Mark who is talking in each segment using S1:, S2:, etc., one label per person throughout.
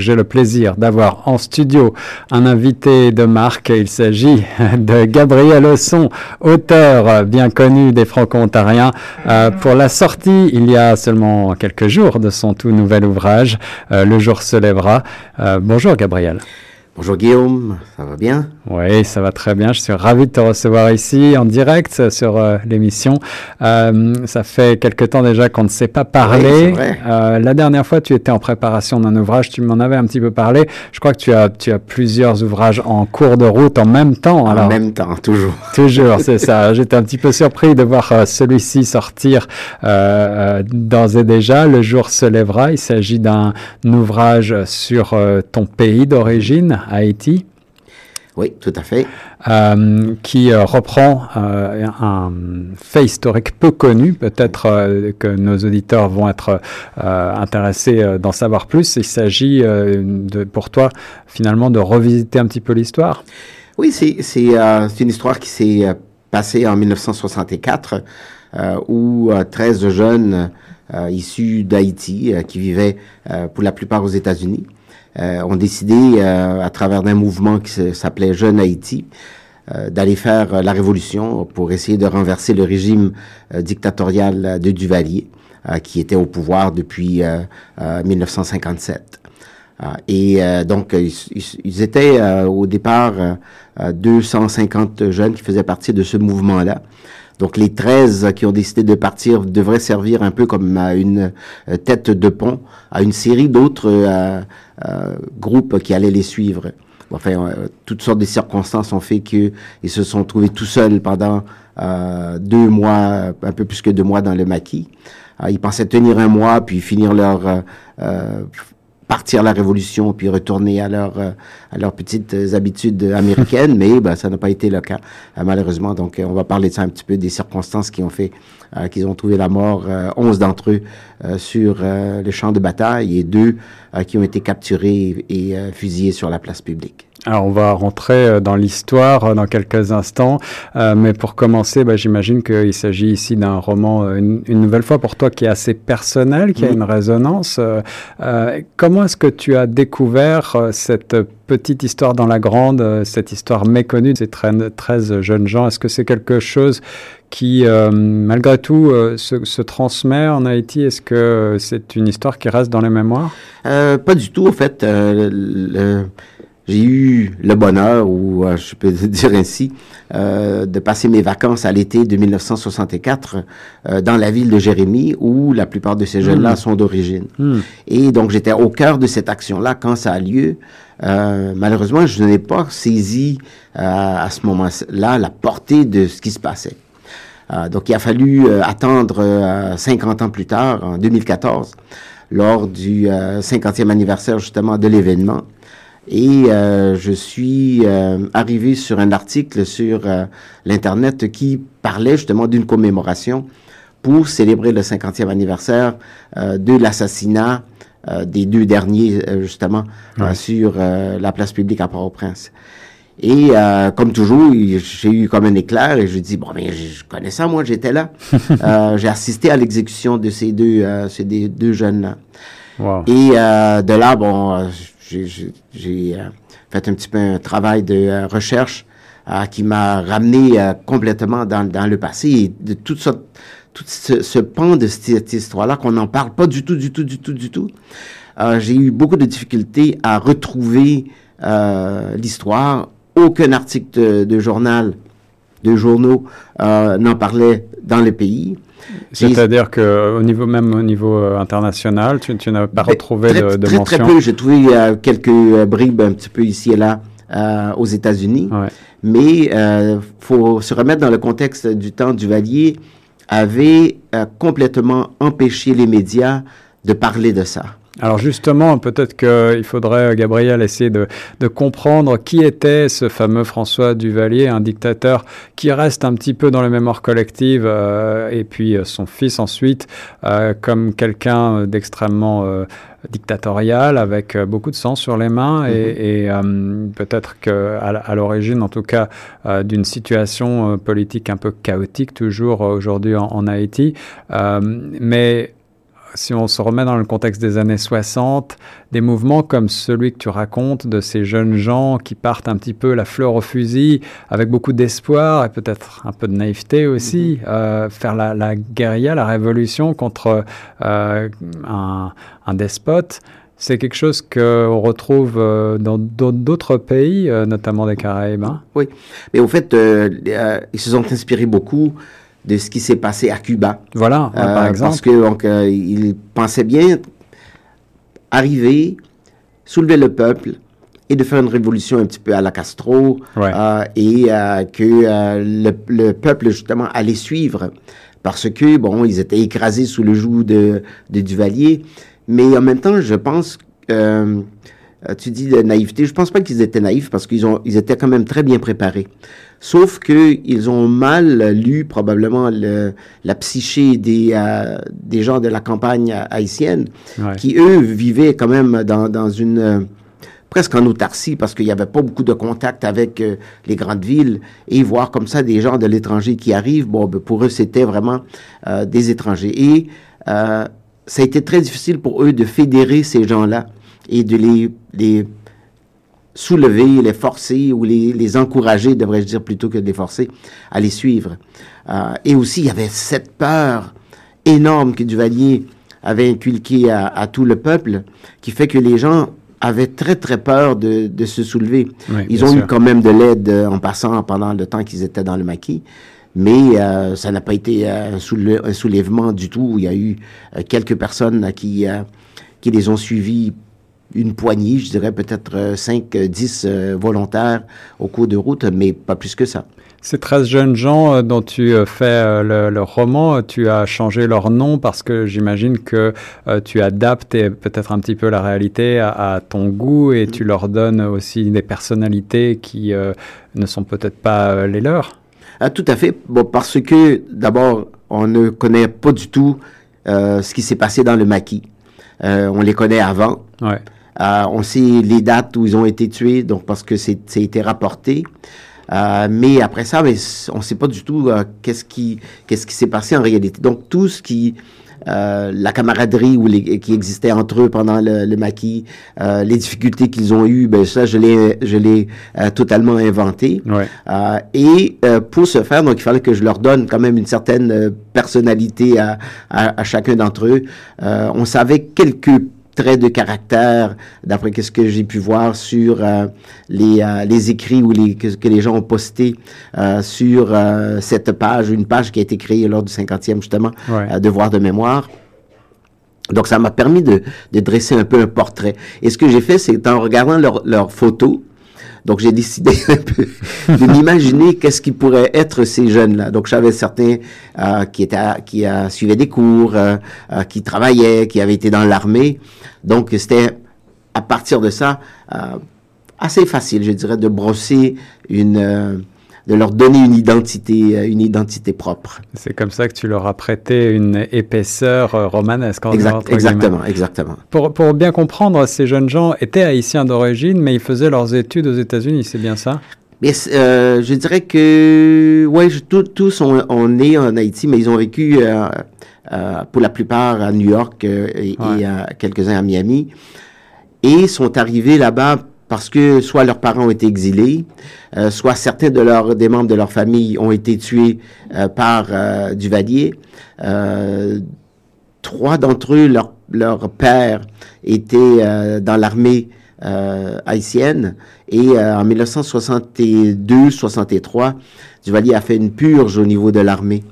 S1: J'ai le plaisir d'avoir en studio un invité de marque. Il s'agit de Gabriel Osson, auteur bien connu des Franco-Ontariens, euh, pour la sortie il y a seulement quelques jours de son tout nouvel ouvrage, euh, Le jour se lèvera. Euh, bonjour Gabriel.
S2: Bonjour Guillaume, ça va bien?
S1: Oui, ça va très bien. Je suis ravi de te recevoir ici en direct sur euh, l'émission. Euh, ça fait quelque temps déjà qu'on ne s'est pas parlé.
S2: Oui,
S1: euh, la dernière fois, tu étais en préparation d'un ouvrage, tu m'en avais un petit peu parlé. Je crois que tu as, tu as plusieurs ouvrages en cours de route en même temps.
S2: En même temps, toujours.
S1: Toujours, c'est ça. J'étais un petit peu surpris de voir celui-ci sortir d'ores et déjà. Le jour se lèvera. Il s'agit d'un ouvrage sur ton pays d'origine, Haïti.
S2: Oui, tout à fait.
S1: Euh, qui euh, reprend euh, un fait historique peu connu. Peut-être que nos auditeurs vont être intéressés d'en savoir plus. Il s'agit pour toi finalement de revisiter un petit peu l'histoire.
S2: Oui, c'est une histoire qui s'est passée en 1964 euh, où euh, 13 jeunes issus d'Haïti qui vivaient pour la plupart aux États-Unis ont décidé, euh, à travers un mouvement qui s'appelait Jeune Haïti, euh, d'aller faire euh, la révolution pour essayer de renverser le régime euh, dictatorial euh, de Duvalier, euh, qui était au pouvoir depuis euh, euh, 1957. Euh, et euh, donc, euh, ils, ils- étaient euh, au départ euh, euh, 250 jeunes qui faisaient partie de ce mouvement-là. Donc, les 13 qui ont décidé de partir devraient servir un peu comme euh, une euh, tête de pont à une série d'autres euh, groupes qui allaient les suivre. Enfin, toutes sortes de circonstances ont fait qu'ils se sont trouvés tout seuls pendant deux mois, un peu plus que deux mois dans le maquis. Ils pensaient tenir un mois, puis finir leur partir la révolution, puis retourner à leur euh, à leurs petites euh, habitudes américaines, mais ben, ça n'a pas été le cas euh, malheureusement. Donc, on va parler de ça un petit peu des circonstances qui ont fait euh, qu'ils ont trouvé la mort. euh, Onze d'entre eux euh, sur euh, le champ de bataille et deux euh, qui ont été capturés et euh, fusillés sur la place publique.
S1: Alors on va rentrer euh, dans l'histoire euh, dans quelques instants, euh, mais pour commencer, bah, j'imagine qu'il s'agit ici d'un roman, une, une nouvelle fois pour toi, qui est assez personnel, qui a une résonance. Euh, comment est-ce que tu as découvert cette petite histoire dans la grande, cette histoire méconnue de ces 13 13 jeunes gens? Est-ce que c'est quelque chose qui, euh, malgré tout, euh, se, se transmet en Haïti? Est-ce que euh, c'est une histoire qui reste dans les mémoires?
S2: Pas du tout, en fait. Le- j'ai eu le bonheur, ou euh, je peux dire ainsi, euh, de passer mes vacances à l'été de 1964 euh, dans la ville de Jérémie, où la plupart de ces jeunes-là
S1: Mhm.
S2: sont d'origine.
S1: Hmm.
S2: Et donc, j'étais au cœur de cette action-là quand ça a lieu. Euh, malheureusement, je n'ai pas saisi à ce moment-là la portée de ce qui se passait. Donc, il a fallu attendre euh, 50 ans plus tard, en 2014, lors du euh, 50e anniversaire justement de l'événement. Et euh, je suis euh, arrivé sur un article sur euh, l'Internet qui parlait justement d'une commémoration pour célébrer le 50e anniversaire euh, de l'assassinat euh, des deux derniers, euh, justement, euh,
S1: Ouais.
S2: sur euh, la place publique à Port-au-Prince. Et euh, comme toujours, j'ai eu comme un éclair et je dis bon mais je connais ça moi j'étais là. Euh, j'ai assisté à l'exécution de ces deux euh, ces deux, deux jeunes là.
S1: Wow.
S2: Et euh, de là bon euh, j'ai- euh, fait un petit peu un travail de euh, recherche euh, qui m'a ramené complètement dans, le passé et de toute sorte tout ce, pan de cette histoire-là qu'on n'en parle pas du tout, du tout, du tout, du tout. J'ai eu beaucoup de difficultés à retrouver l'histoire. Aucun article de journal, de journaux euh, n'en parlait dans le pays.
S1: C'est-à-dire que au niveau même au niveau euh, international, tu, tu n'as pas
S2: Ben,
S1: retrouvé
S2: très,
S1: de, de
S2: très,
S1: mention?
S2: très peu. J'ai trouvé euh, quelques euh, bribes un petit peu ici et là euh, aux États-Unis.
S1: Ouais.
S2: Mais euh, faut se remettre dans le contexte du temps du Valier avait complètement empêché les médias de parler de ça.
S1: Alors justement, peut-être qu'il faudrait, Gabriel, essayer de, de comprendre qui était ce fameux François Duvalier, un dictateur qui reste un petit peu dans la mémoire collective, euh, et puis euh, son fils ensuite, euh, comme quelqu'un d'extrêmement euh, dictatorial, avec euh, beaucoup de sang sur les mains, et, et, euh, peut-être qu'à à l'origine, en tout cas, euh, d'une situation euh, politique un peu chaotique toujours euh, aujourd'hui en, en Haïti. Euh, mais si on se remet dans le contexte des années 60, des mouvements comme celui que tu racontes de ces jeunes gens qui partent un petit peu la fleur au fusil avec beaucoup d'espoir et peut-être un peu de naïveté aussi, mm-hmm. euh, faire la, la, guérilla, la révolution contre euh, un, un, despote. C'est quelque chose qu'on retrouve euh, dans d'autres pays, notamment des Caraïbes. Hein.
S2: Oui, mais au fait, ils se sont inspirés beaucoup de ce qui s'est passé à Cuba.
S1: Voilà, par exemple.
S2: Parce que donc, ils pensaient bien arriver, soulever le peuple et de faire une révolution un petit peu à la Castro euh, et euh, que euh, le, le, peuple justement allait suivre parce que bon ils étaient écrasés sous le joug de, de Duvalier mais en même temps je pense tu dis de naïveté je pense pas qu'ils étaient naïfs parce qu'ils ont ils étaient quand même très bien préparés. Sauf que ils ont mal lu probablement le, la psyché des, euh, des gens de la campagne haïtienne, qui eux vivaient quand même dans, dans une euh, presque en autarcie parce qu'il n'y avait pas beaucoup de contact avec euh, les grandes villes et voir comme ça des gens de l'étranger qui arrivent, bon, ben, pour eux c'était vraiment des étrangers. Et ça a été très difficile pour eux de fédérer ces gens-là et de les, les soulever, les forcer ou les, les encourager, devrais-je dire plutôt que de les forcer, à les suivre. Euh, et aussi, il y avait cette peur énorme que Duvalier avait inculquée à, à, tout le peuple, qui fait que les gens avaient très, très peur de, de se soulever. Ils ont eu quand même de l'aide euh, en passant pendant le temps qu'ils étaient dans le maquis. Mais euh, ça n'a pas été un, un, soulèvement du tout. Il y a eu euh, quelques personnes qui, qui les ont suivis une poignée, je dirais peut-être 5, euh, 10 euh, euh, volontaires au cours de route, mais pas plus que ça.
S1: Ces 13 jeunes gens dont tu fais le, roman, tu as changé leur nom parce que j'imagine que tu adaptes peut-être un petit peu la réalité à, ton goût et tu leur donnes aussi des personnalités qui ne sont peut-être pas les leurs.
S2: Ah, tout à fait. Bon, parce que d'abord, on ne connaît pas du tout ce qui s'est passé dans le maquis. on les connaît avant.
S1: Ouais.
S2: Euh, on sait les dates où ils ont été tués, donc parce que c'est été rapporté. Euh, mais après ça, mais on ne sait pas du tout euh, qu'est-ce qui qu'est-ce qui s'est passé en réalité. Donc tout ce qui euh, la camaraderie ou les, qui existait entre eux pendant le, le maquis, euh, les difficultés qu'ils ont eues, ben ça je l'ai je l'ai totalement inventé.
S1: Ouais.
S2: et pour ce faire, donc il fallait que je leur donne quand même une certaine personnalité à, à, à chacun d'entre eux. on savait quelques traits de caractère, d'après ce que j'ai pu voir sur euh, les, euh, les écrits ou les, que, que, les gens ont postés euh, sur cette page, une page qui a été créée lors du 50e justement,
S1: ouais.
S2: devoir de mémoire. Donc ça m'a permis de, de, dresser un peu un portrait. Et ce que j'ai fait, c'est en regardant leurs leur photos, donc, j'ai décidé un peu de m'imaginer qu'est-ce qui pourrait être ces jeunes-là. Donc, j'avais certains euh, qui étaient, qui euh, suivaient des cours, euh, euh, qui travaillaient, qui avaient été dans l'armée. Donc, c'était à partir de ça euh, assez facile, je dirais, de brosser une de leur donner une identité, euh, une identité propre.
S1: C'est comme ça que tu leur as prêté une épaisseur euh, romanesque.
S2: Exact, exactement, exactement.
S1: Pour, pour, bien comprendre, ces jeunes gens étaient haïtiens d'origine, mais ils faisaient leurs études aux États-Unis, c'est bien ça?
S2: Mais euh, je dirais que ouais, tous on, on est en Haïti, mais ils ont vécu euh, euh, pour la plupart à New York et, ouais. et quelques-uns à Miami, et sont arrivés là-bas parce que soit leurs parents ont été exilés, euh, soit certains de des membres de leur famille ont été tués euh, par euh, Duvalier. Euh, trois d'entre eux, leur, leur père était euh, dans l'armée haïtienne. Et en 1962-63, Duvalier a fait une purge au niveau de l'armée.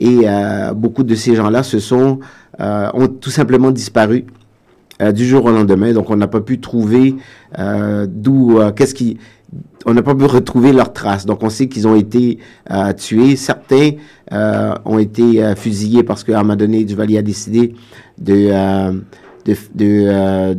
S2: Et beaucoup de ces gens-là se sont ont tout simplement disparu euh, du jour au lendemain. Donc, on n'a pas pu trouver euh, d'où, euh, qu'est-ce qui, on n'a pas pu retrouver leurs traces. Donc, on sait qu'ils ont été euh, tués. Certains euh, ont été fusillés parce qu'à un moment donné, Duvalier a décidé de, de, de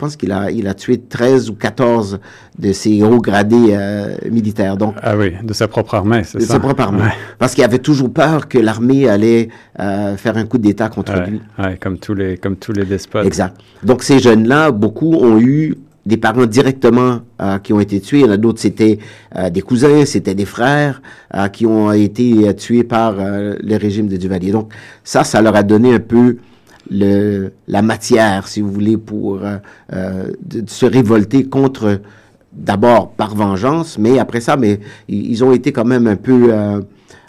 S2: pense qu'il a, il a tué 13 ou 14 de ses hauts gradés euh, militaires. Donc,
S1: ah oui, de sa propre armée, c'est ça?
S2: De sa propre armée. Ouais. Parce qu'il avait toujours peur que l'armée allait euh, faire un coup d'État contre
S1: ouais,
S2: lui.
S1: Ouais, comme tous les, comme tous les despotes.
S2: Exact. Donc, ces jeunes-là, beaucoup ont eu des parents directement euh, qui ont été tués. Il y en a d'autres, c'était euh, des cousins, c'était des frères euh, qui ont été tués par le régime de Duvalier. Donc, ça, ça leur a donné un peu le, la matière, si vous voulez, pour de, se révolter contre, d'abord par vengeance, mais après ça, mais ils ont été quand même un peu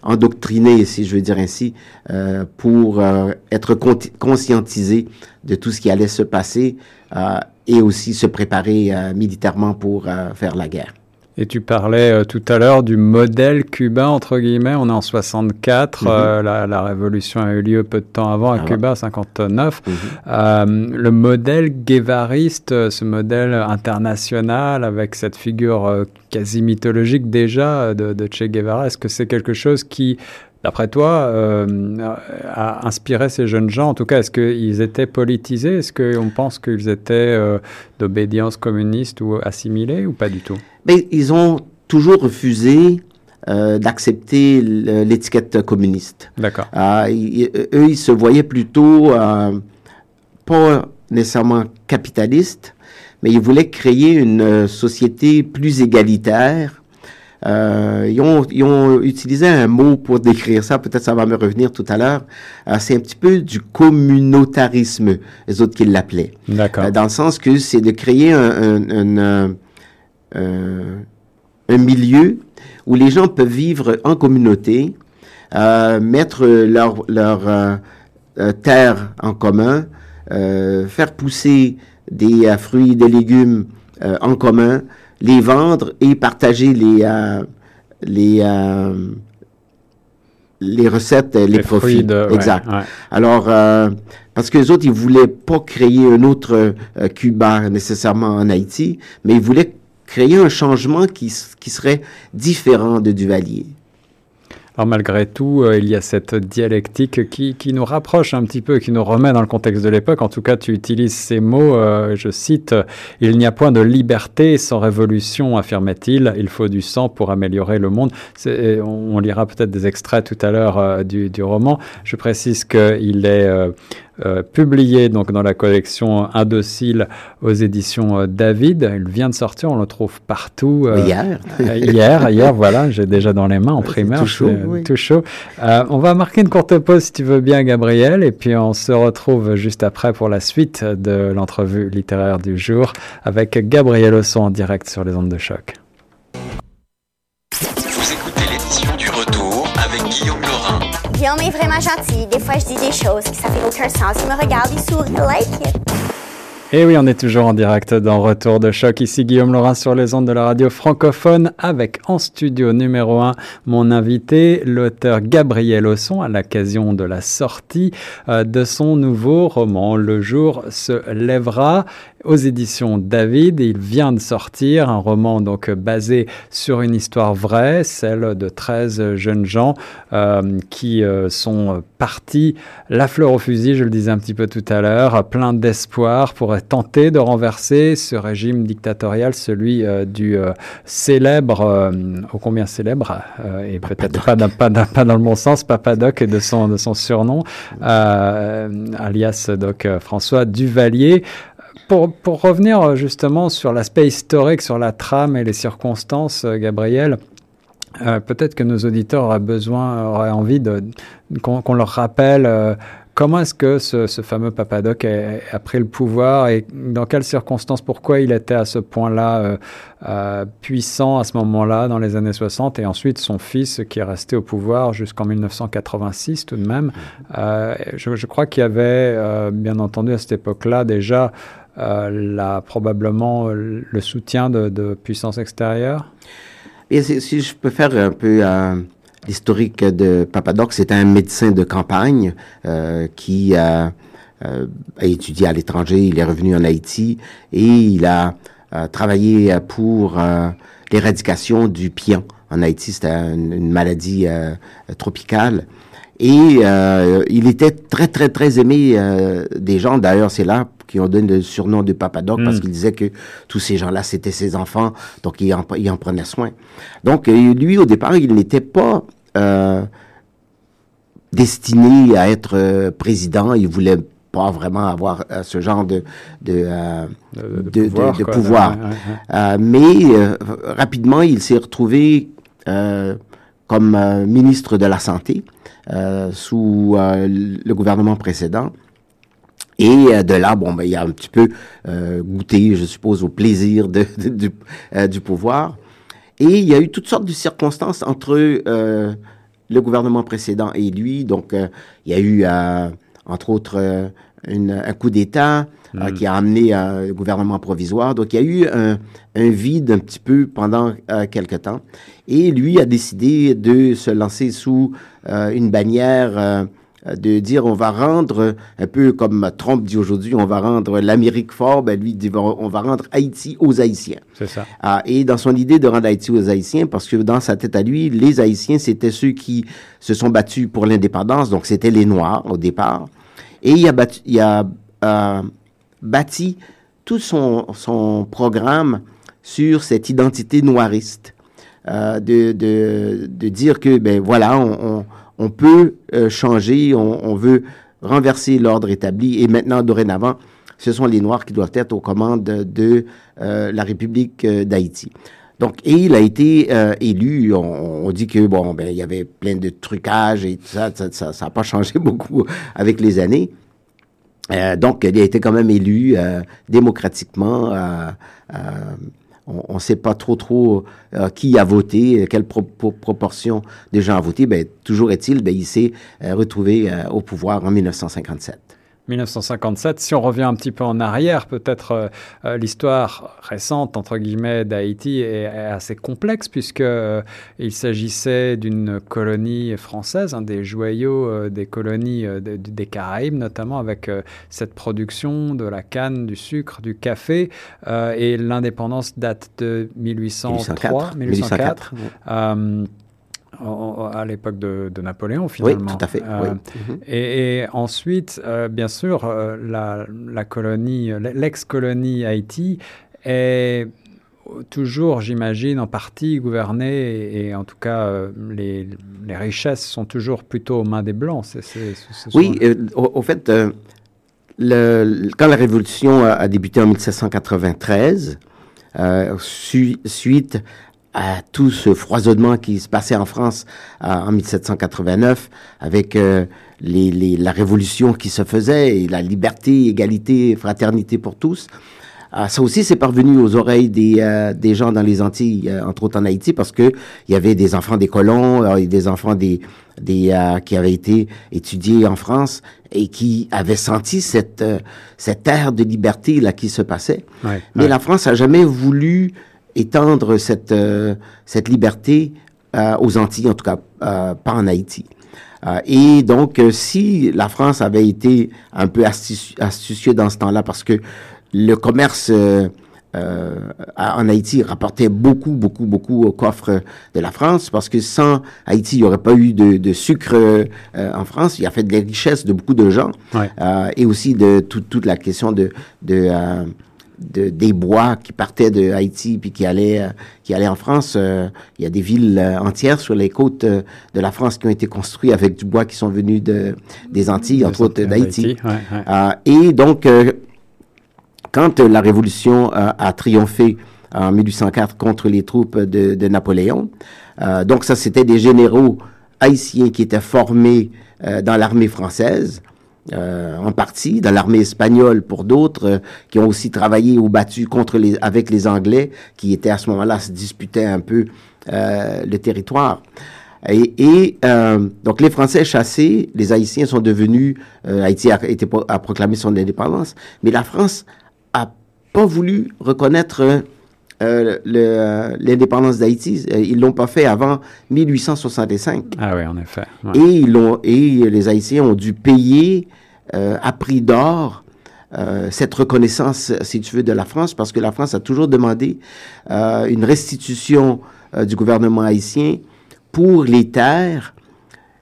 S2: endoctrinés, si je veux dire ainsi, euh, pour euh, être conscientisés de tout ce qui allait se passer euh, et aussi se préparer militairement pour faire la guerre.
S1: Et tu parlais euh, tout à l'heure du modèle cubain, entre guillemets. On est en 64. Mhm. Euh, la, la, révolution a eu lieu peu de temps avant à ah Cuba, 59. Mhm. Euh, le modèle guévariste, ce modèle international avec cette figure quasi mythologique déjà de, de Che Guevara, est-ce que c'est quelque chose qui D'après toi, euh, a inspiré ces jeunes gens En tout cas, est-ce qu'ils étaient politisés? Est-ce qu'on pense qu'ils étaient euh, d'obédience communiste ou assimilés ou pas du tout?
S2: Mais Ils ont toujours refusé euh, d'accepter l'étiquette communiste.
S1: D'accord.
S2: Ah, eux, ils se voyaient plutôt euh, pas nécessairement capitalistes, mais ils voulaient créer une société plus égalitaire euh, ils, ont, ils, ont, utilisé un mot pour décrire ça, peut-être ça va me revenir tout à l'heure. Euh, c'est un petit peu du communautarisme, les autres qui l'appelaient.
S1: D'accord. Euh,
S2: dans le sens que c'est de créer un, un, un, un, milieu où les gens peuvent vivre en communauté, mettre leur, leur terre en commun, faire pousser des fruits, des légumes en commun, les vendre et partager les, euh, les, euh, les recettes, les, profits. exact. Alors, euh, parce que les autres, ils voulaient pas créer un autre Cuba nécessairement en Haïti, mais ils voulaient créer un changement qui, qui serait différent de Duvalier.
S1: Alors malgré tout, euh, il y a cette dialectique qui, qui, nous rapproche un petit peu, qui nous remet dans le contexte de l'époque. En tout cas, tu utilises ces mots, euh, je cite, Il n'y a point de liberté sans révolution, affirmait-il, il faut du sang pour améliorer le monde. On, lira peut-être des extraits tout à l'heure euh, du, du, roman. Je précise qu'il est euh, publié donc dans la collection Indocile aux éditions euh, David. Il vient de sortir, on le trouve partout.
S2: Euh, hier.
S1: hier, hier, voilà, j'ai déjà dans les mains en primaire.
S2: Tout chaud.
S1: Tout chaud. on va marquer une courte pause si tu veux bien, Gabriel, et puis on se retrouve juste après pour la suite de l'entrevue littéraire du jour avec Gabriel Osson en direct sur les ondes de choc.
S3: Guillaume est vraiment gentil. Des fois, je dis des choses qui ça fait aucun sens. Il me regarde, il sourit, like
S1: Et eh oui, on est toujours en direct dans Retour de choc. Ici Guillaume Laurin sur les ondes de la radio francophone avec en studio numéro un mon invité, l'auteur Gabriel Osson à l'occasion de la sortie euh, de son nouveau roman Le jour se lèvera aux éditions David. Il vient de sortir un roman donc basé sur une histoire vraie, celle de 13 jeunes gens euh, qui euh, sont partis la fleur au fusil, je le disais un petit peu tout à l'heure, plein d'espoir pour tenter de renverser ce régime dictatorial, celui euh, du célèbre, ô combien célèbre, et peut-être pas, pas, pas, dans le bon sens, Papadoc de son, de son surnom, alias donc François Duvalier pour, revenir euh, justement sur l'aspect historique, sur la trame et les circonstances, euh, Gabriel, euh, peut-être que nos auditeurs auraient besoin, auraient envie de, qu'on, leur rappelle comment est-ce que ce, fameux Papadoc a, pris le pouvoir et dans quelles circonstances, pourquoi il était à ce point-là puissant à ce moment-là, dans les années 60, et ensuite son fils qui est resté au pouvoir jusqu'en 1986 tout de même. Je, je, crois qu'il y avait, bien entendu, à cette époque-là déjà euh, là, probablement euh, le soutien de, puissances extérieures?
S2: Si, je peux faire un peu euh, l'historique de Papadoc, c'est un médecin de campagne qui a, étudié à l'étranger, il est revenu en Haïti et il a travaillé pour l'éradication du pian. En Haïti, c'était une, maladie tropicale. Et il était très, très, très aimé des gens. D'ailleurs, c'est là qui ont donné le surnom de Papadoc parce hmm. qu'il disait que tous ces gens-là, c'était ses enfants. Donc, il en, il en prenait soin. Donc, euh, lui, au départ, il n'était pas destiné à être président. Il voulait pas vraiment avoir ce genre de de, de, de, pouvoir. mais rapidement, il s'est retrouvé comme ministre de la Santé. Euh, sous euh, le gouvernement précédent. Et de là, bon, ben, il a un petit peu goûté, je suppose, au plaisir de, du, du pouvoir. Et il y a eu toutes sortes de circonstances entre le gouvernement précédent et lui. Donc, il y a eu, entre autres, une, un coup d'État. Euh, hmm. qui a amené un le gouvernement provisoire. Donc, il y a eu un, un vide un petit peu pendant euh, quelque temps. Et lui a décidé de se lancer sous euh, une bannière euh, de dire on va rendre, un peu comme Trump dit aujourd'hui, on va rendre l'Amérique fort, ben lui dit on va rendre Haïti aux Haïtiens.
S1: C'est ça.
S2: Ah, et dans son idée de rendre Haïti aux Haïtiens, parce que dans sa tête à lui, les Haïtiens, c'était ceux qui se sont battus pour l'indépendance, donc c'était les Noirs au départ. Et il a, battu, il a euh, bâti tout son, son programme sur cette identité noiriste, euh, de, de, de, dire que, ben voilà, on, on, on peut euh, changer, on, veut renverser l'ordre établi, et maintenant, dorénavant, ce sont les Noirs qui doivent être aux commandes de, euh, la République euh, d'Haïti. Donc, et il a été élu. On, dit que bon, ben il y avait plein de trucages et tout ça, ça n'a pas changé beaucoup avec les années. Donc, il a été quand même élu démocratiquement. Euh, euh on ne sait pas trop trop euh, qui a voté, quelle pro pro proportion de gens a voté. Ben, toujours est-il, ben, il s'est retrouvé au pouvoir en 1957.
S1: 1957. Si on revient un petit peu en arrière, peut-être euh, euh, l'histoire récente entre guillemets d'Haïti est, est, assez complexe puisque euh, il s'agissait d'une colonie française, un des joyaux euh, des colonies de, des Caraïbes, notamment avec cette production de la canne, du sucre, du café. et l'indépendance date de 1803, 1804. 1804 à l'époque de, de, Napoléon, finalement.
S2: Oui, tout à fait. Euh,
S1: oui. mm -hmm. et, et, ensuite, euh, bien sûr, euh, la, la, colonie, l'ex-colonie Haïti est toujours, j'imagine, en partie gouvernée et, et en tout cas, les, les, richesses sont toujours plutôt aux mains des Blancs. C est, c est,
S2: oui, au, au, fait, le, quand la Révolution a, a débuté en 1793, su, suite à tout ce foisonnement qui se passait en France euh, en 1789 avec euh, les, les, la révolution qui se faisait et la liberté, égalité, fraternité pour tous. Euh, ça aussi, c'est parvenu aux oreilles des, euh, des gens dans les Antilles, euh, entre autres en Haïti, parce que il y avait des enfants des colons, et des enfants des, des qui avaient été étudiés en France et qui avaient senti cette cette ère de liberté là qui se passait.
S1: Ouais,
S2: Mais
S1: ouais.
S2: la France a jamais voulu étendre cette, euh, cette liberté euh, aux Antilles, en tout cas euh, pas en Haïti. et donc, si la France avait été un peu astuci astucieux dans ce temps-là, parce que le commerce en Haïti rapportait beaucoup, beaucoup, beaucoup au coffre de la France, parce que sans Haïti, il n'y aurait pas eu de, de sucre en France. Il a fait des richesses de beaucoup de gens,
S1: ouais.
S2: et aussi de tout, toute la question de, de de, des bois qui partaient de Haïti puis qui allaient, qui allaient en France. Euh, il y a des villes euh, entières sur les côtes euh, de la France qui ont été construites avec du bois qui sont venus de, des Antilles, entre autres d'Haïti.
S1: Ouais, ouais.
S2: Euh, et donc, quand la Révolution a triomphé en 1804 contre les troupes de, de Napoléon, donc ça, c'était des généraux haïtiens qui étaient formés dans l'armée française euh, en partie, dans l'armée espagnole pour d'autres, euh, qui ont aussi travaillé ou battu contre les, avec les Anglais, qui étaient à ce moment-là, se disputaient un peu euh, le territoire. Et, et euh, donc les Français chassés, les Haïtiens sont devenus, euh, Haïti a, été, proclamé son indépendance, mais la France a pas voulu reconnaître euh, l'indépendance d'Haïti. Ils l'ont pas fait avant 1865.
S1: Ah oui, en effet.
S2: Ouais. Et, ils ont, et les Haïtiens ont dû payer euh, à prix d'or euh, cette reconnaissance, si tu veux, de la France, parce que la France a toujours demandé euh, une restitution euh, du gouvernement haïtien pour les terres,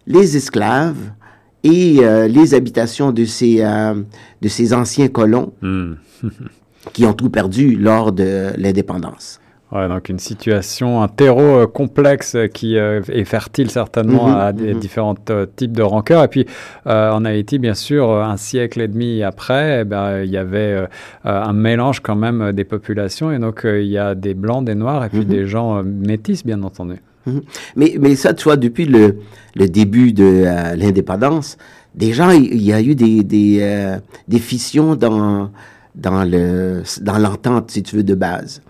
S2: les esclaves et euh, les habitations de ces, euh, de ces anciens colons.
S1: Mm.
S2: qui ont tout perdu lors de l'indépendance.
S1: Ouais, donc une situation, un terreau euh, complexe qui euh, est fertile certainement
S2: Mhm,
S1: mmh, à mmh. différents euh, types de rancœurs. Et puis euh, en Haïti, bien sûr, un siècle et demi après, eh ben, il y avait euh, un mélange quand même des populations. Et donc il y a des blancs, des noirs et puis mmh. des gens métis, bien entendu.
S2: Mhm. Mais, mais ça, tu vois, depuis le, le début de euh, l'indépendance, déjà, il y a eu des, des, euh, des fissions dans, dans, le, dans l'entente, si tu veux, de base.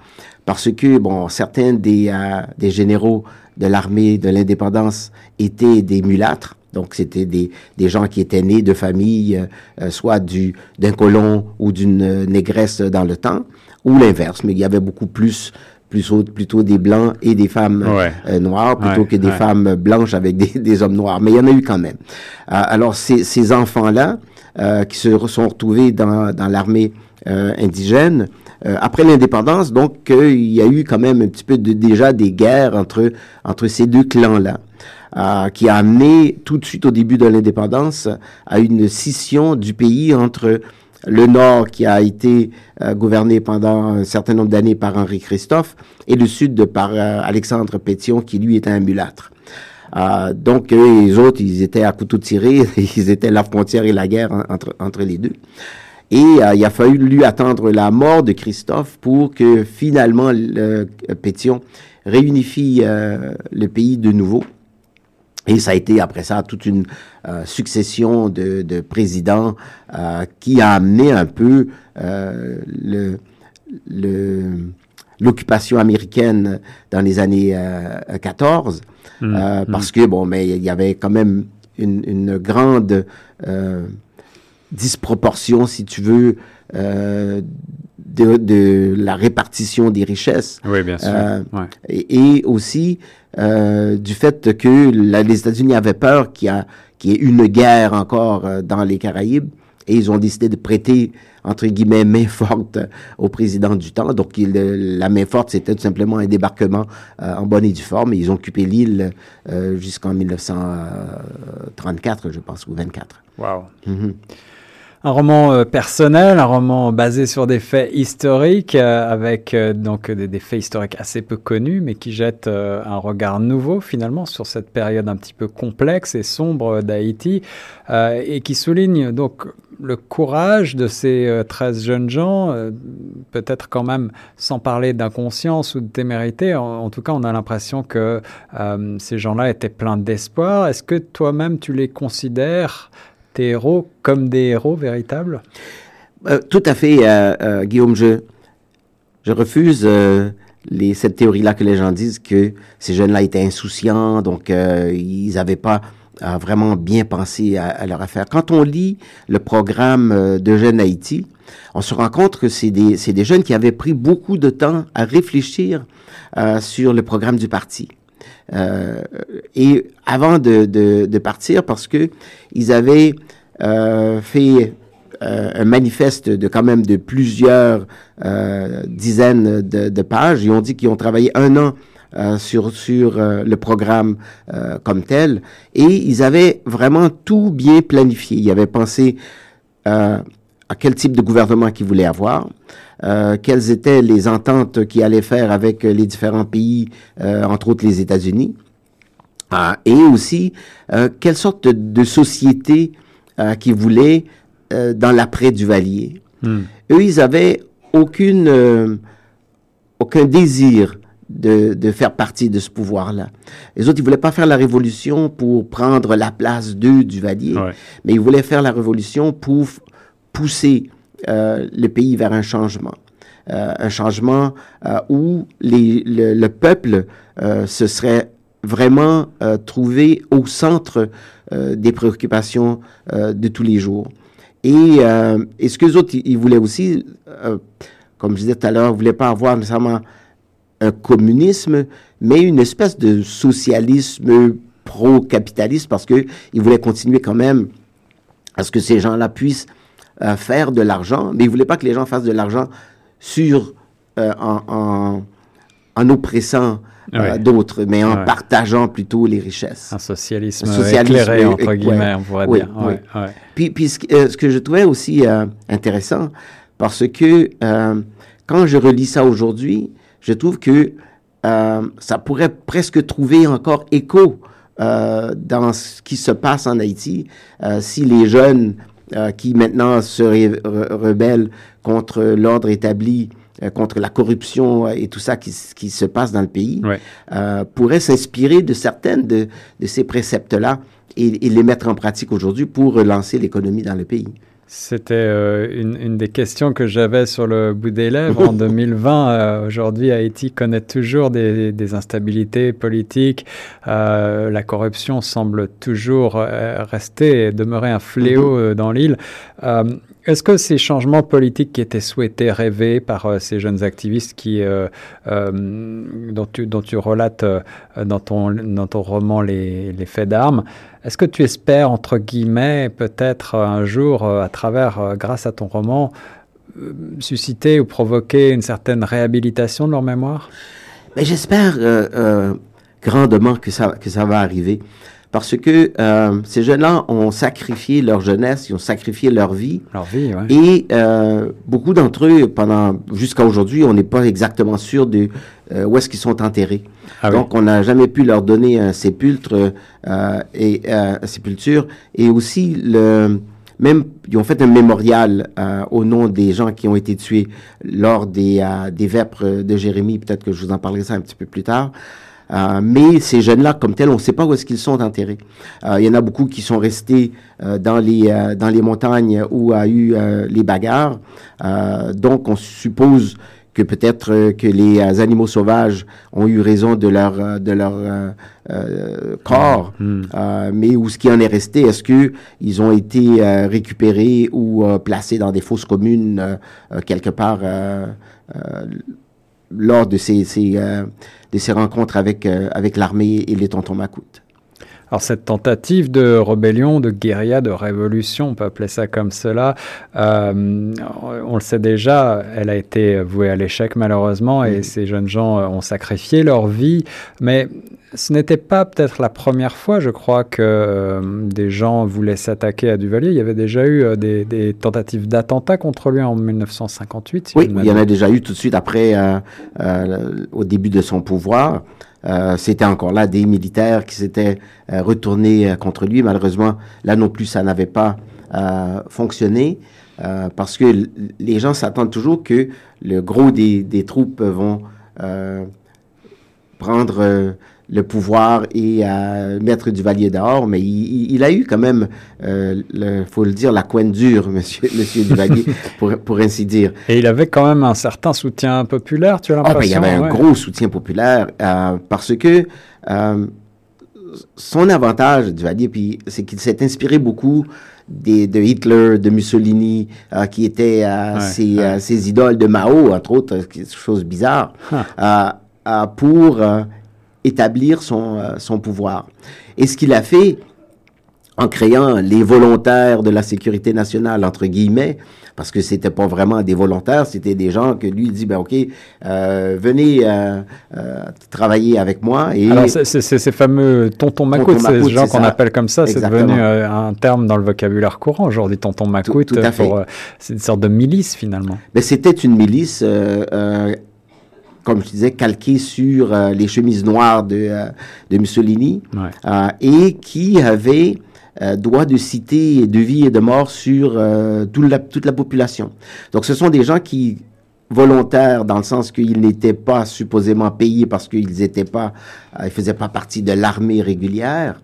S2: Parce que, bon, certains des, euh, des généraux de l'armée de l'indépendance étaient des mulâtres. Donc, c'était des, des gens qui étaient nés de familles, soit du, d'un colon ou d'une négresse dans le temps, ou l'inverse. Mais il y avait beaucoup plus plutôt, plutôt des blancs et des femmes euh, noires plutôt que des femmes blanches avec des, des, hommes noirs. Mais il y en a eu quand même. Euh, alors ces, ces enfants-là euh, qui se sont retrouvés dans, dans l'armée indigène, après l'indépendance, donc il y a eu quand même un petit peu de, déjà des guerres entre, entre ces deux clans-là. Euh, qui a amené tout de suite au début de l'indépendance à une scission du pays entre le Nord qui a été euh, gouverné pendant un certain nombre d'années par Henri Christophe et le Sud par euh, Alexandre Pétion qui lui était un mulâtre. Euh, donc les autres, ils étaient à couteau tiré, ils étaient la frontière et la guerre entre, entre les deux. Et il a fallu lui attendre la mort de Christophe pour que finalement le, Pétion réunifie le pays de nouveau. Et ça a été après ça toute une euh, succession de, de présidents euh, qui a amené un peu euh, le, le, l'occupation américaine dans les années 14, mmh, mmh, parce que bon, mais il y avait quand même une, une grande disproportion, si tu veux, de, de, la répartition des richesses.
S1: Oui, bien sûr. Ouais.
S2: Et, et, aussi euh, du fait que les États-Unis avaient peur qu'il y, ait une guerre encore euh, dans les Caraïbes et ils ont décidé de prêter entre guillemets main forte au président du temps. Donc la main forte, c'était tout simplement un débarquement euh, en bonne et due forme. Et ils ont occupé l'île jusqu'en 1934, je pense, ou 24.
S1: Wow. Mm-hmm un roman euh, personnel, un roman basé sur des faits historiques, euh, avec euh, donc des, faits historiques assez peu connus, mais qui jettent un regard nouveau finalement sur cette période un petit peu complexe et sombre d'Haïti, et qui souligne donc le courage de ces 13 jeunes gens, peut-être quand même sans parler d'inconscience ou de témérité, en, en, tout cas on a l'impression que ces gens-là étaient pleins d'espoir. Est-ce que toi-même tu les considères tes héros comme des héros véritables?
S2: Euh, Tout à fait, euh, euh, Guillaume. Je, je refuse cette théorie-là que les gens disent que ces jeunes-là étaient insouciants, donc ils n'avaient pas vraiment bien pensé à, leur affaire. Quand on lit le programme de Jeunes Haïti, on se rend compte que c'est des, jeunes qui avaient pris beaucoup de temps à réfléchir sur le programme du parti. Euh, et avant de, partir, parce que ils avaient euh, fait euh, un manifeste de quand même de plusieurs dizaines de, pages. Ils ont dit qu'ils ont travaillé un an sur sur le programme comme tel, et ils avaient vraiment tout bien planifié. Ils avaient pensé à quel type de gouvernement qu'ils voulaient avoir. Euh, quelles étaient les ententes qu'il allait faire avec les différents pays, euh, entre autres les États-Unis, euh, et aussi quelle sorte de, société qu'ils voulaient dans l'après Duvalier. Hmm. Eux, ils avaient aucune, aucun désir de, de, faire partie de ce pouvoir-là. Les autres, ils voulaient pas faire la révolution pour prendre la place d'eux, Duvalier, mais ils voulaient faire la révolution pour pousser euh, le pays vers un changement. Euh, un changement euh, où le, peuple se serait vraiment trouvé au centre des préoccupations de tous les jours. Et, et ce que les autres, ils, voulaient aussi, comme je disais tout à l'heure, ils ne voulaient pas avoir nécessairement un communisme, mais une espèce de socialisme pro-capitaliste parce qu'ils voulaient continuer quand même à ce que ces gens-là puissent faire de l'argent, mais il voulait pas que les gens fassent de l'argent sur euh, en, en, oppressant euh, d'autres, mais en partageant plutôt les richesses.
S1: Un socialisme, éclairé, entre guillemets, on pourrait dire.
S2: Puis, puis euh, ce, que je trouvais aussi intéressant, parce que quand je relis ça aujourd'hui, je trouve que ça pourrait presque trouver encore écho dans ce qui se passe en Haïti si les jeunes euh, qui maintenant se rebellent contre l'ordre établi contre la corruption et tout ça qui, qui se passe dans le pays,
S1: Ouais.
S2: euh, pourrait s'inspirer de certaines de, de ces préceptes-là et, et les mettre en pratique aujourd'hui pour relancer l'économie dans le pays.
S1: C'était euh, une, une des questions que j'avais sur le bout des lèvres en 2020. Euh, Aujourd'hui, Haïti connaît toujours des, des instabilités politiques. Euh, la corruption semble toujours euh, rester et demeurer un fléau euh, dans l'île. Est-ce que ces changements politiques qui étaient souhaités, rêvés par euh, ces jeunes activistes qui, euh, euh, dont, tu, relates dans, ton, roman Les, les faits d'armes, est-ce que tu espères, entre guillemets, peut-être un jour, à travers, grâce à ton roman, susciter ou provoquer une certaine réhabilitation de leur mémoire?
S2: Mais j'espère grandement que ça, que ça va arriver. Parce que euh, ces jeunes-là ont sacrifié leur jeunesse, ils ont sacrifié leur vie.
S1: Leur vie, ouais.
S2: Et euh, beaucoup d'entre eux, pendant jusqu'à aujourd'hui, on n'est pas exactement sûr de euh, où est-ce qu'ils sont enterrés.
S1: Ah oui.
S2: Donc, on n'a jamais pu leur donner un sépulcre euh, et euh, sépulture. Et aussi, le, même, ils ont fait un mémorial euh, au nom des gens qui ont été tués lors des, euh, des vêpres de Jérémie. Peut-être que je vous en parlerai ça un petit peu plus tard. Euh, mais ces jeunes-là, comme tels, on ne sait pas où est-ce qu'ils sont enterrés. Euh, il y en a beaucoup qui sont restés euh, dans les dans les montagnes où a eu les bagarres. Donc, on suppose que peut-être que les animaux sauvages ont eu raison de leur de leur euh, euh, corps,
S1: Hmm.
S2: Euh, mais où ce qui en est resté, est-ce que ils ont été récupérés ou placés dans des fosses communes quelque part lors de ces, ces, de ces rencontres avec, euh, avec l'armée et les tontons macoutes.
S1: Alors cette tentative de rébellion, de guérilla, de révolution, on peut appeler ça comme cela, euh, on le sait déjà, elle a été vouée à l'échec malheureusement et ces jeunes gens euh, ont sacrifié leur vie, mais ce n'était pas peut-être la première fois, je crois, que euh, des gens voulaient s'attaquer à Duvalier. Il y avait déjà eu euh, des, des tentatives d'attentat contre lui en 1958. si
S2: Oui, il y en a déjà eu tout de suite après, euh, au début de son pouvoir. Euh, C'était encore là des militaires qui s'étaient euh, retournés euh, contre lui. Malheureusement, là non plus, ça n'avait pas fonctionné parce que les gens s'attendent toujours que le gros des, des troupes vont prendre le pouvoir et euh, mettre Duvalier dehors, mais il, il- il a eu quand même, euh, le, faut le dire, la coine dure, monsieur, monsieur Duvalier, pour, pour ainsi dire.
S1: Et il avait quand même un certain soutien populaire, tu as
S2: Ah, ben, il y
S1: l'impression
S2: avait un gros soutien populaire euh, parce que euh, son avantage, Duvalier, puis c'est qu'il s'est inspiré beaucoup des, de Hitler, de Mussolini, euh, qui étaient euh,
S1: Ouais,
S2: ses,
S1: ouais.
S2: euh, ses idoles de Mao, entre autres, euh, chose bizarre,
S1: Ah.
S2: euh, euh, pour euh, établir son, euh, son pouvoir. Et ce qu'il a fait en créant les volontaires de la sécurité nationale, entre guillemets, parce que c'était pas vraiment des volontaires, c'était des gens que lui il dit, ben ok, euh, venez euh, euh, travailler avec moi. Et
S1: Alors, c'est ces fameux tonton macoute,
S2: Tonton
S1: ces gens qu'on appelle comme ça, c'est devenu un terme dans le vocabulaire courant aujourd'hui, tonton macoute.
S2: tout à fait.
S1: pour, c'est une sorte de milice finalement.
S2: Ben, c'était une milice, comme je disais, calquée sur euh, les chemises noires de, euh, de Mussolini,
S1: Ouais.
S2: euh, et qui avait droit de cité de vie et de mort sur tout la- toute la population. Donc, ce sont des gens qui volontaires dans le sens qu'ils n'étaient pas supposément payés parce qu'ils n'étaient pas, ils faisaient pas partie de l'armée régulière,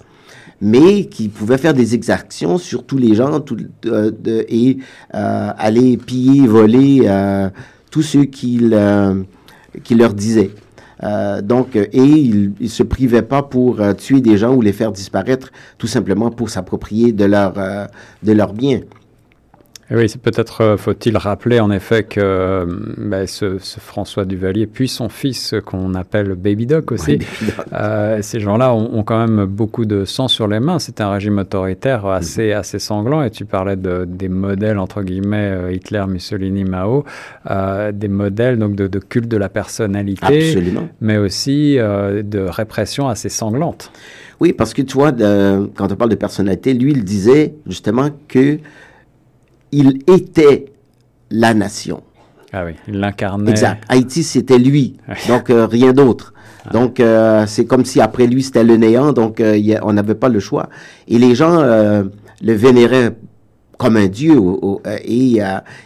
S2: mais qui pouvaient faire des exactions sur tous les gens tout, de- et aller piller, voler tous ceux qu'ils euh, qui leur disaient. Euh, donc, euh, et ils ne se privaient pas pour euh, tuer des gens ou les faire disparaître, tout simplement pour s'approprier de leurs biens.
S1: Et oui, c'est peut-être euh, faut-il rappeler en effet que euh, ben, ce, ce François Duvalier, puis son fils euh, qu'on appelle Baby Doc aussi, euh, ces gens-là ont, ont quand même beaucoup de sang sur les mains. C'était un régime autoritaire assez, assez sanglant. Et tu parlais de, des modèles, entre guillemets, Hitler, Mussolini, Mao, euh, des modèles donc de, de culte de la personnalité,
S2: Absolument.
S1: mais aussi euh, de répression assez sanglante.
S2: Oui, parce que tu vois, de- quand on parle de personnalité, lui, il disait justement que il était la nation.
S1: Ah oui, il l'incarnait.
S2: Exact. Haïti, c'était lui. Donc, euh, rien d'autre. Donc, euh, c'est comme si après lui, c'était le néant. Donc, euh, il y a- on n'avait pas le choix. Et les gens le vénéraient comme un dieu. et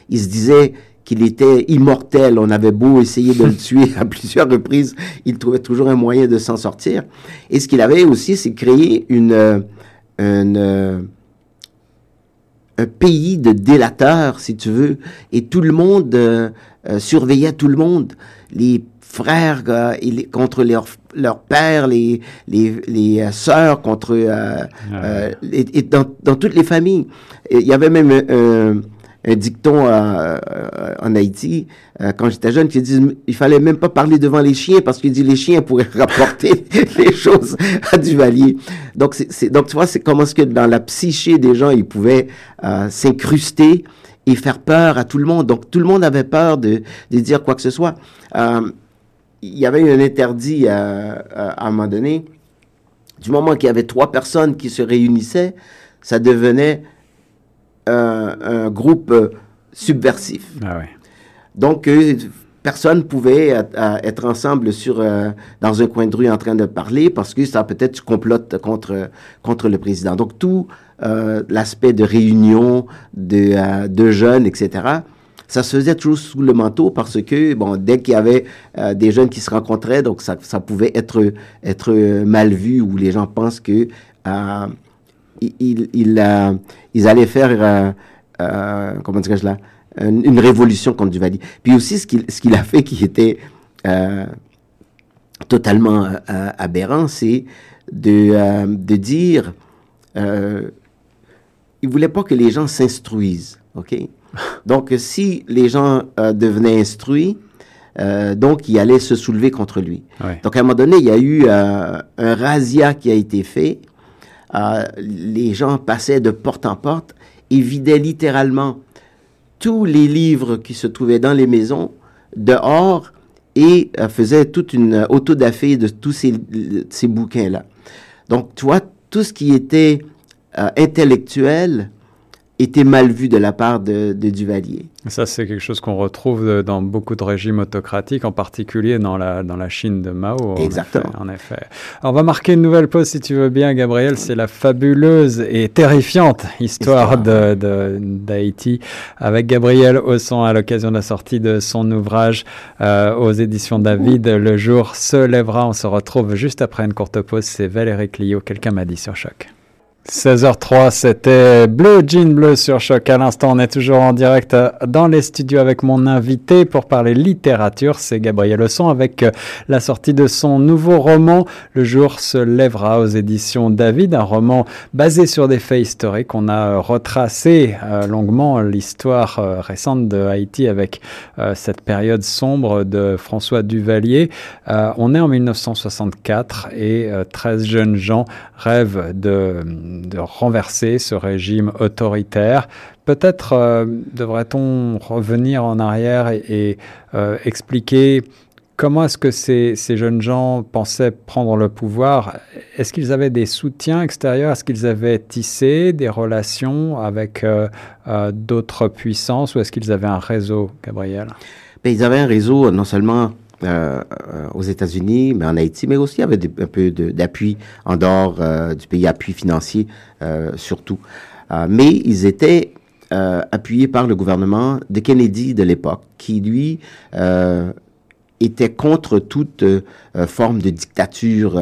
S2: ils se disaient qu'il était immortel. On avait beau essayer de le tuer à plusieurs reprises, il trouvait toujours un moyen de s'en sortir. Et ce qu'il avait aussi, c'est créer une, une un pays de délateurs, si tu veux, et tout le monde euh, surveillait tout le monde. Les frères euh, contre leurs leur pères, les, les, les euh, sœurs contre... Euh, euh et, dans, dans, toutes les familles. Il y avait même un, dicton en Haïti, quand j'étais jeune, qui dit il fallait même pas parler devant les chiens parce qu'il dit les chiens pourraient rapporter les choses à Duvalier. Donc, c'est, donc tu vois, c'est comment est-ce que dans la psyché des gens, ils pouvaient s'incruster et faire peur à tout le monde. Donc, tout le monde avait peur de, de dire quoi que ce soit. Euh, il y avait un interdit à, à, un moment donné. Du moment qu'il y avait trois personnes qui se réunissaient, ça devenait un, un groupe euh, subversif.
S1: Ah ouais.
S2: Donc, euh, personne pouvait être ensemble sur, euh, dans un coin de rue en train de parler parce que ça peut-être complote contre, contre le président. Donc, tout euh, l'aspect de réunion de, de jeunes, etc., ça se faisait toujours sous le manteau parce que, bon, dès qu'il y avait des jeunes qui se rencontraient, donc ça, ça pouvait être, être mal vu ou les gens pensent que ils, ils, euh, ils, allaient faire, euh, comment dirais-je là, une, une, révolution contre Duvalier. Puis aussi, ce qu'il qu'il a fait qui était totalement aberrant, c'est de, de dire, il voulait pas que les gens s'instruisent, OK? Donc, si les gens euh, devenaient instruits, euh, donc, ils allaient se soulever contre lui.
S1: Ouais.
S2: Donc, à un moment donné, il y a eu euh, un razzia qui a été fait. Euh, les gens passaient de porte en porte et vidaient littéralement tous les livres qui se trouvaient dans les maisons dehors et euh, faisaient toute une autodafé de tous ces, ces bouquins-là. Donc, tu vois, tout ce qui était euh, intellectuel était mal vu de la part de, de Duvalier.
S1: Ça, c'est quelque chose qu'on retrouve dans beaucoup de régimes autocratiques, en particulier dans la, dans la Chine de Mao.
S2: Exactement.
S1: En effet, en effet. Alors, on va marquer une nouvelle pause, si tu veux bien, Gabriel. C'est la fabuleuse et terrifiante histoire, histoire. d'Haïti avec Gabriel Osson à l'occasion de la sortie de son ouvrage euh, aux éditions David. Le jour se lèvera. On se retrouve juste après une courte pause. C'est Valérie Clio. Quelqu'un m'a dit sur Choc. 16h03, c'était Bleu Jean Bleu sur Choc. À l'instant, on est toujours en direct dans les studios avec mon invité pour parler littérature. C'est Gabriel Leçon avec la sortie de son nouveau roman Le jour se lèvera aux éditions David, un roman basé sur des faits historiques. On a retracé euh, longuement l'histoire euh, récente de Haïti avec euh, cette période sombre de François Duvalier. Euh, on est en 1964 et 13 jeunes gens rêvent de de renverser ce régime autoritaire. Peut-être euh, devrait-on revenir en arrière et, euh, expliquer comment est-ce que ces, jeunes gens pensaient prendre le pouvoir? Est-ce qu'ils avaient des soutiens extérieurs? Est-ce qu'ils avaient tissé des relations avec euh d'autres puissances ou est-ce qu'ils avaient un réseau, Gabriel?
S2: Ben, Ils avaient un réseau non seulement euh, aux États-Unis, mais en Haïti, mais aussi avec des, un peu d'appui en dehors euh, du pays, appui financier euh, surtout. Euh, mais ils étaient euh, appuyés par le gouvernement de Kennedy de l'époque, qui lui était contre toute forme de dictature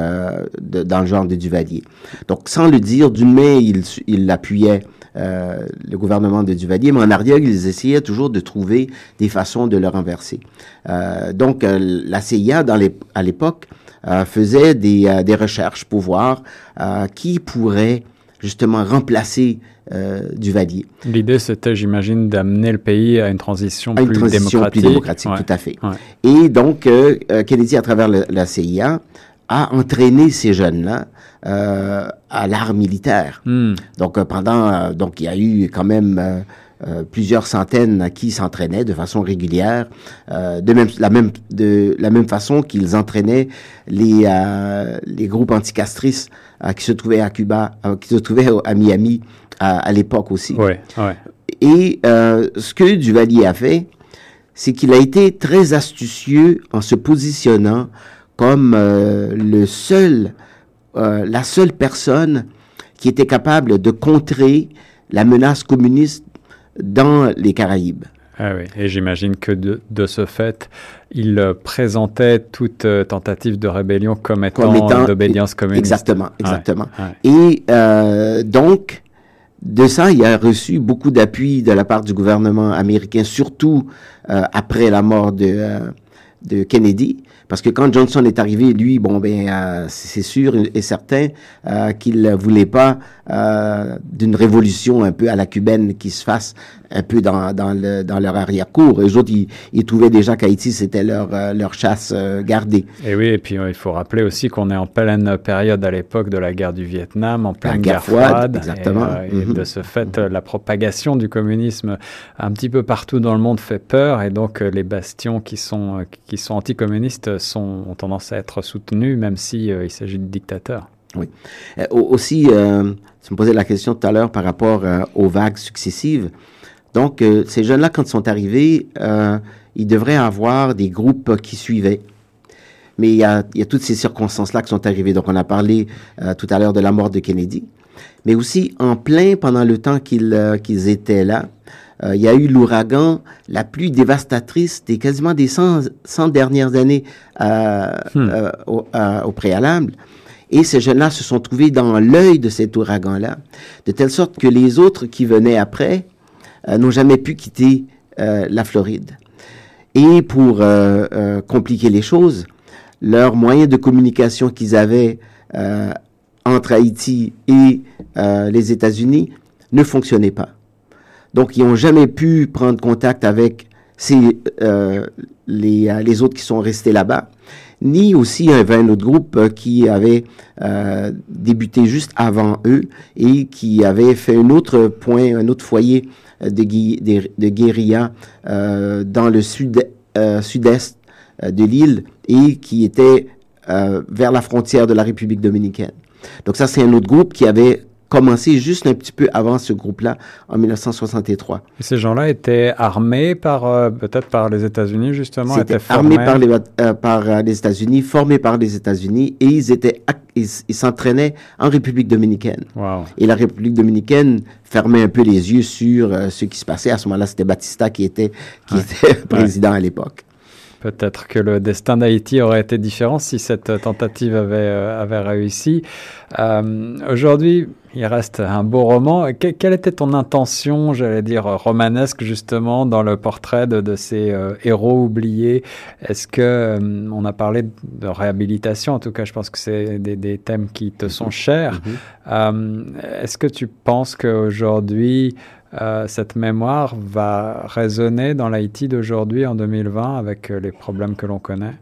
S2: de, dans le genre de Duvalier. Donc, sans le dire, d'une main, il, il euh, le gouvernement de Duvalier, mais en arrière, ils essayaient toujours de trouver des façons de le renverser. Euh, donc, euh, la CIA, dans les, à l'époque, euh, faisait des, euh, des, recherches pour voir euh, qui pourrait justement remplacer Duvalier.
S1: L'idée, c'était, j'imagine, d'amener le pays à une transition,
S2: à une
S1: plus,
S2: transition
S1: démocratique.
S2: plus démocratique.
S1: Ouais.
S2: tout à fait.
S1: Ouais.
S2: Et donc, Kennedy, à travers le, la CIA, a entraîné ces jeunes-là euh, à l'art militaire.
S1: Mm.
S2: Donc euh, pendant, euh, donc il y a eu quand même euh, euh, plusieurs centaines qui s'entraînaient de façon régulière, euh, de même la même de la même façon qu'ils entraînaient les les groupes anticastristes qui se trouvaient à Cuba, qui se trouvaient à Miami à, à l'époque aussi.
S1: Ouais, ouais.
S2: Et ce que Duvalier a fait, c'est qu'il a été très astucieux en se positionnant comme euh, le seul, euh, la seule personne qui était capable de contrer la menace communiste dans les Caraïbes.
S1: Ah oui, et j'imagine que de, de, ce fait, il présentait toute tentative de rébellion comme étant, d'obédience communiste.
S2: Exactement, exactement. Et euh, donc, de ça, il a reçu beaucoup d'appui de la part du gouvernement américain, surtout euh, après la mort de, euh, de Kennedy. Parce que quand Johnson est arrivé, lui, bon, ben, euh, c'est sûr et certain euh, qu'il ne voulait pas euh, d'une révolution un peu à la cubaine qui se fasse un peu dans, dans, le, dans leur arrière-cour. Eux autres, ils, ils, trouvaient déjà qu'Haïti, c'était leur, leur chasse gardée.
S1: Et oui, et puis il faut rappeler aussi qu'on est en pleine période à l'époque de la guerre du Vietnam, en pleine guerre, froide.
S2: Exactement.
S1: Et, et mm-hmm. de ce fait, la propagation du communisme un petit peu partout dans le monde fait peur, et donc les bastions qui sont, qui sont anticommunistes sont, ont tendance à être soutenus, même s'il euh, s'agit de dictateurs.
S2: Oui. Euh, aussi, euh, tu me posais la question tout à l'heure par rapport aux vagues successives. Donc, ces jeunes-là, quand ils sont arrivés, ils devraient avoir des groupes qui suivaient. Mais il y a, toutes ces circonstances-là qui sont arrivées. Donc, on a parlé tout à l'heure de la mort de Kennedy. Mais aussi, en plein, pendant le temps qu'ils étaient là, euh, il y a eu l'ouragan la plus dévastatrice des quasiment des 100, 100 dernières années euh, hmm. euh, au, au, préalable. Et ces jeunes-là se sont trouvés dans l'œil de cet ouragan-là, de telle sorte que les autres qui venaient après n'ont jamais pu quitter la Floride. Et pour compliquer les choses, leurs moyens de communication qu'ils avaient entre Haïti et les États-Unis ne fonctionnaient pas. Donc, ils n'ont jamais pu prendre contact avec euh, les, euh, les, autres qui sont restés là-bas, ni aussi il y avait un autre groupe euh, qui avait débuté juste avant eux et qui avait fait un autre point, un autre foyer de, guérilla dans le sud, sud-est de l'île et qui était vers la frontière de la République dominicaine. Donc ça, c'est un autre groupe qui avait commencé juste un petit peu avant ce groupe-là, en 1963.
S1: Et ces gens-là étaient armés par, euh, peut-être par les États-Unis, justement
S2: étaient armés par les, euh, par euh, les États-Unis, formés par les États-Unis, et ils étaient ils s'entraînaient en République dominicaine.
S1: Wow.
S2: Et la République dominicaine fermait un peu les yeux sur ce qui se passait. À ce moment-là, c'était Batista qui était, qui était président à l'époque.
S1: Peut-être que le destin d'Haïti aurait été différent si cette tentative avait, euh, avait réussi. Euh, Aujourd'hui, il reste un beau roman. quelle était ton intention, j'allais dire, romanesque, justement, dans le portrait de, de ces euh, héros oubliés? Est-ce que, euh, on a parlé de réhabilitation, en tout cas, je pense que c'est des, des, thèmes qui te sont chers. Mm-hmm. Est-ce que tu penses qu'aujourd'hui, euh, cette mémoire va résonner dans l'Haïti d'aujourd'hui, en 2020, avec euh, les problèmes que l'on connaît?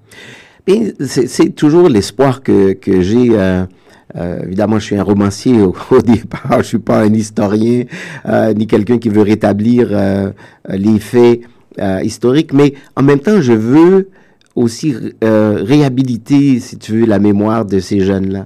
S2: C'est toujours l'espoir que, que j'ai. Euh, euh, évidemment, je suis un romancier au, départ, je suis pas un historien euh, ni quelqu'un qui veut rétablir les faits historiques, mais en même temps, je veux aussi réhabiliter, si tu veux, la mémoire de ces jeunes-là,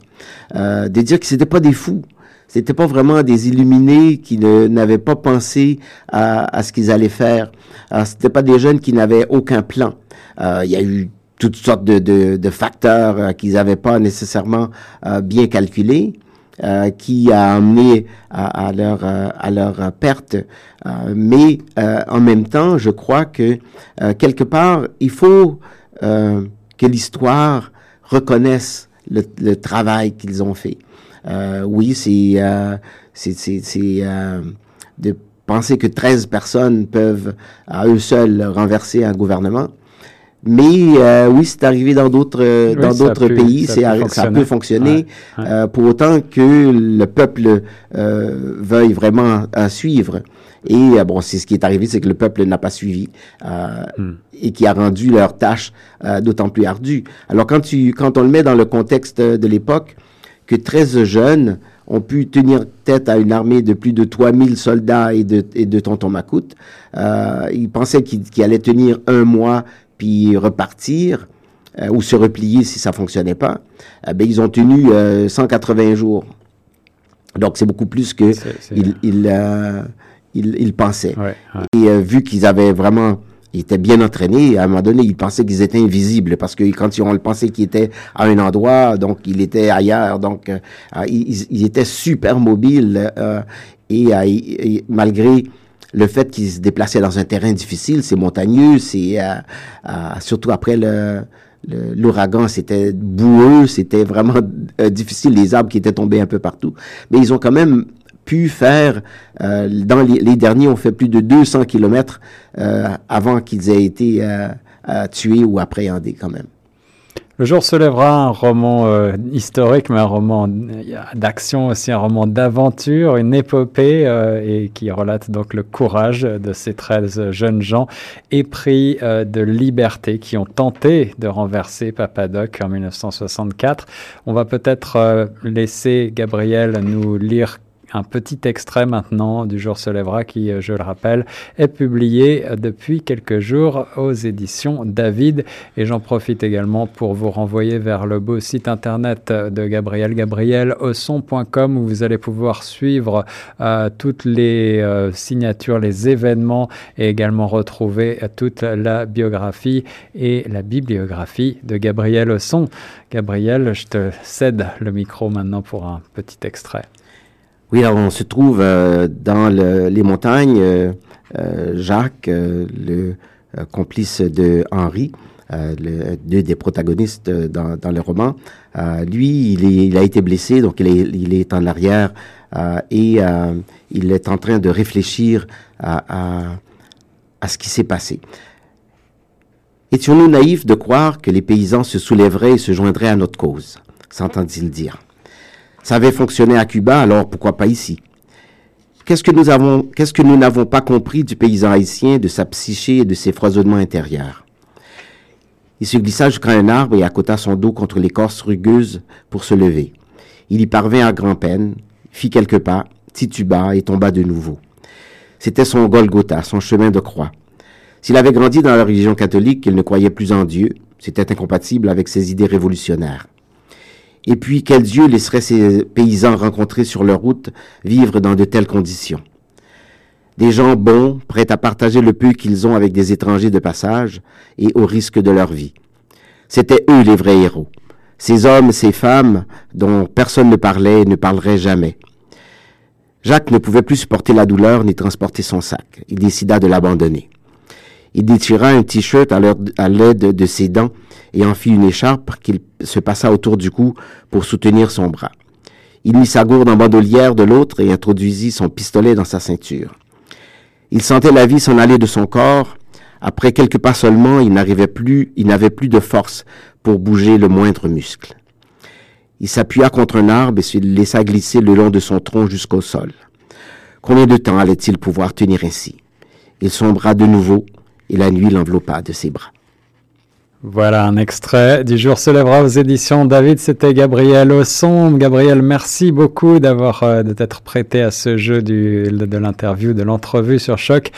S2: de dire que c'était pas des fous, c'était pas vraiment des illuminés qui n'avaient pas pensé à, à ce qu'ils allaient faire. Euh, c'était pas des jeunes qui n'avaient aucun plan. Euh, il y a eu toutes sortes de, de, de facteurs euh, qu'ils n'avaient pas nécessairement euh, bien calculés. Euh, qui a amené à, à leur à leur perte. mais en même temps, je crois que quelque part, il faut que l'histoire reconnaisse le, le travail qu'ils ont fait. Euh, oui, c'est euh, euh, de penser que 13 personnes peuvent à eux seuls renverser un gouvernement. Mais euh, oui, c'est arrivé dans d'autres euh, dans d'autres pays, c'est ça, peut fonctionner euh, pour autant que le peuple euh, veuille vraiment suivre. Et bon, c'est ce qui est arrivé, c'est que le peuple n'a pas suivi hmm. et qui a rendu leur tâche d'autant plus ardue. Alors quand tu quand on le met dans le contexte de l'époque, que 13 jeunes ont pu tenir tête à une armée de plus de 3000 soldats et de, et de tonton Macoute. Euh, ils pensaient qu'ils allaient tenir un mois puis repartir euh, ou se replier si ça fonctionnait pas. Euh, ben, ils ont tenu 180 euh, jours. Donc c'est beaucoup plus que ils, ils, pensaient. Et vu qu'ils avaient vraiment ils étaient bien entraînés. À un moment donné, ils pensaient qu'ils étaient invisibles parce que quand ils ont pensé qu'ils étaient à un endroit, donc il était ailleurs. Donc, euh, ils, ils, étaient super mobiles euh, et, euh, malgré le fait qu'il se déplaçait dans un terrain difficile, c'est montagneux, c'est surtout après l'ouragan, c'était boueux, c'était vraiment difficile, les arbres qui étaient tombés un peu partout. Mais ils ont quand même pu faire, euh, dans les, derniers ont fait plus de 200 kilomètres euh, avant qu'ils aient été euh, tués ou appréhendés quand même.
S1: Le jour se lèvera, un roman historique, mais un roman d'action aussi, un roman d'aventure, une épopée, et qui relate donc le courage de ces 13 jeunes gens épris de liberté qui ont tenté de renverser Papadoc en 1964. On va peut-être laisser Gabriel nous lire un petit extrait maintenant du jour se lèvera qui, euh, je le rappelle, est publié euh, depuis quelques jours aux éditions David. Et j'en profite également pour vous renvoyer vers le beau site internet de Gabriel, gabrielosson.com où vous allez pouvoir suivre euh, toutes les signatures, les événements et également retrouver toute la biographie et la bibliographie de Gabriel Osson. Gabriel, je te cède le micro maintenant pour un petit extrait.
S2: Oui, alors on se trouve euh, dans les montagnes. Euh, euh, Jacques, le complice de Henri, le, deux des protagonistes dans, dans le roman, lui, il, a été blessé, donc il est, en arrière et il est en train de réfléchir à, à, à ce qui s'est passé. Étions-nous naïfs de croire que les paysans se soulèveraient et se joindraient à notre cause? s'entend-il dire. Ça avait fonctionné à Cuba, alors pourquoi pas ici? Qu'est-ce que nous avons, qu'est-ce que nous n'avons pas compris du paysan haïtien, de sa psyché et de ses foisonnements intérieurs? Il se glissa jusqu'à un arbre et accota son dos contre l'écorce rugueuse pour se lever. Il y parvint à grand-peine, fit quelques pas, tituba et tomba de nouveau. C'était son Golgotha, son chemin de croix. S'il avait grandi dans la religion catholique, il ne croyait plus en Dieu, c'était incompatible avec ses idées révolutionnaires. Et puis, quel Dieu laisserait ces paysans rencontrés sur leur route vivre dans de telles conditions? Des gens bons, prêts à partager le peu qu'ils ont avec des étrangers de passage et au risque de leur vie. C'étaient eux les vrais héros. Ces hommes, ces femmes dont personne ne parlait et ne parlerait jamais. Jacques ne pouvait plus supporter la douleur ni transporter son sac. Il décida de l'abandonner. Il détira un t-shirt à l'aide de ses dents et en fit une écharpe qu'il se passa autour du cou pour soutenir son bras. Il mit sa gourde en bandolière de l'autre et introduisit son pistolet dans sa ceinture. Il sentait la vie s'en aller de son corps. Après quelques pas seulement, il n'arrivait plus, il n'avait plus de force pour bouger le moindre muscle. Il s'appuya contre un arbre et se laissa glisser le long de son tronc jusqu'au sol. Combien de temps allait-il pouvoir tenir ainsi? Il sombra de nouveau et la nuit l'enveloppa de ses bras.
S1: Voilà un extrait du jour se lèvera aux éditions David. C'était Gabriel Osson. Gabriel, merci beaucoup d'avoir euh, de prêté à ce jeu de l'interview, de l'entrevue sur Choc.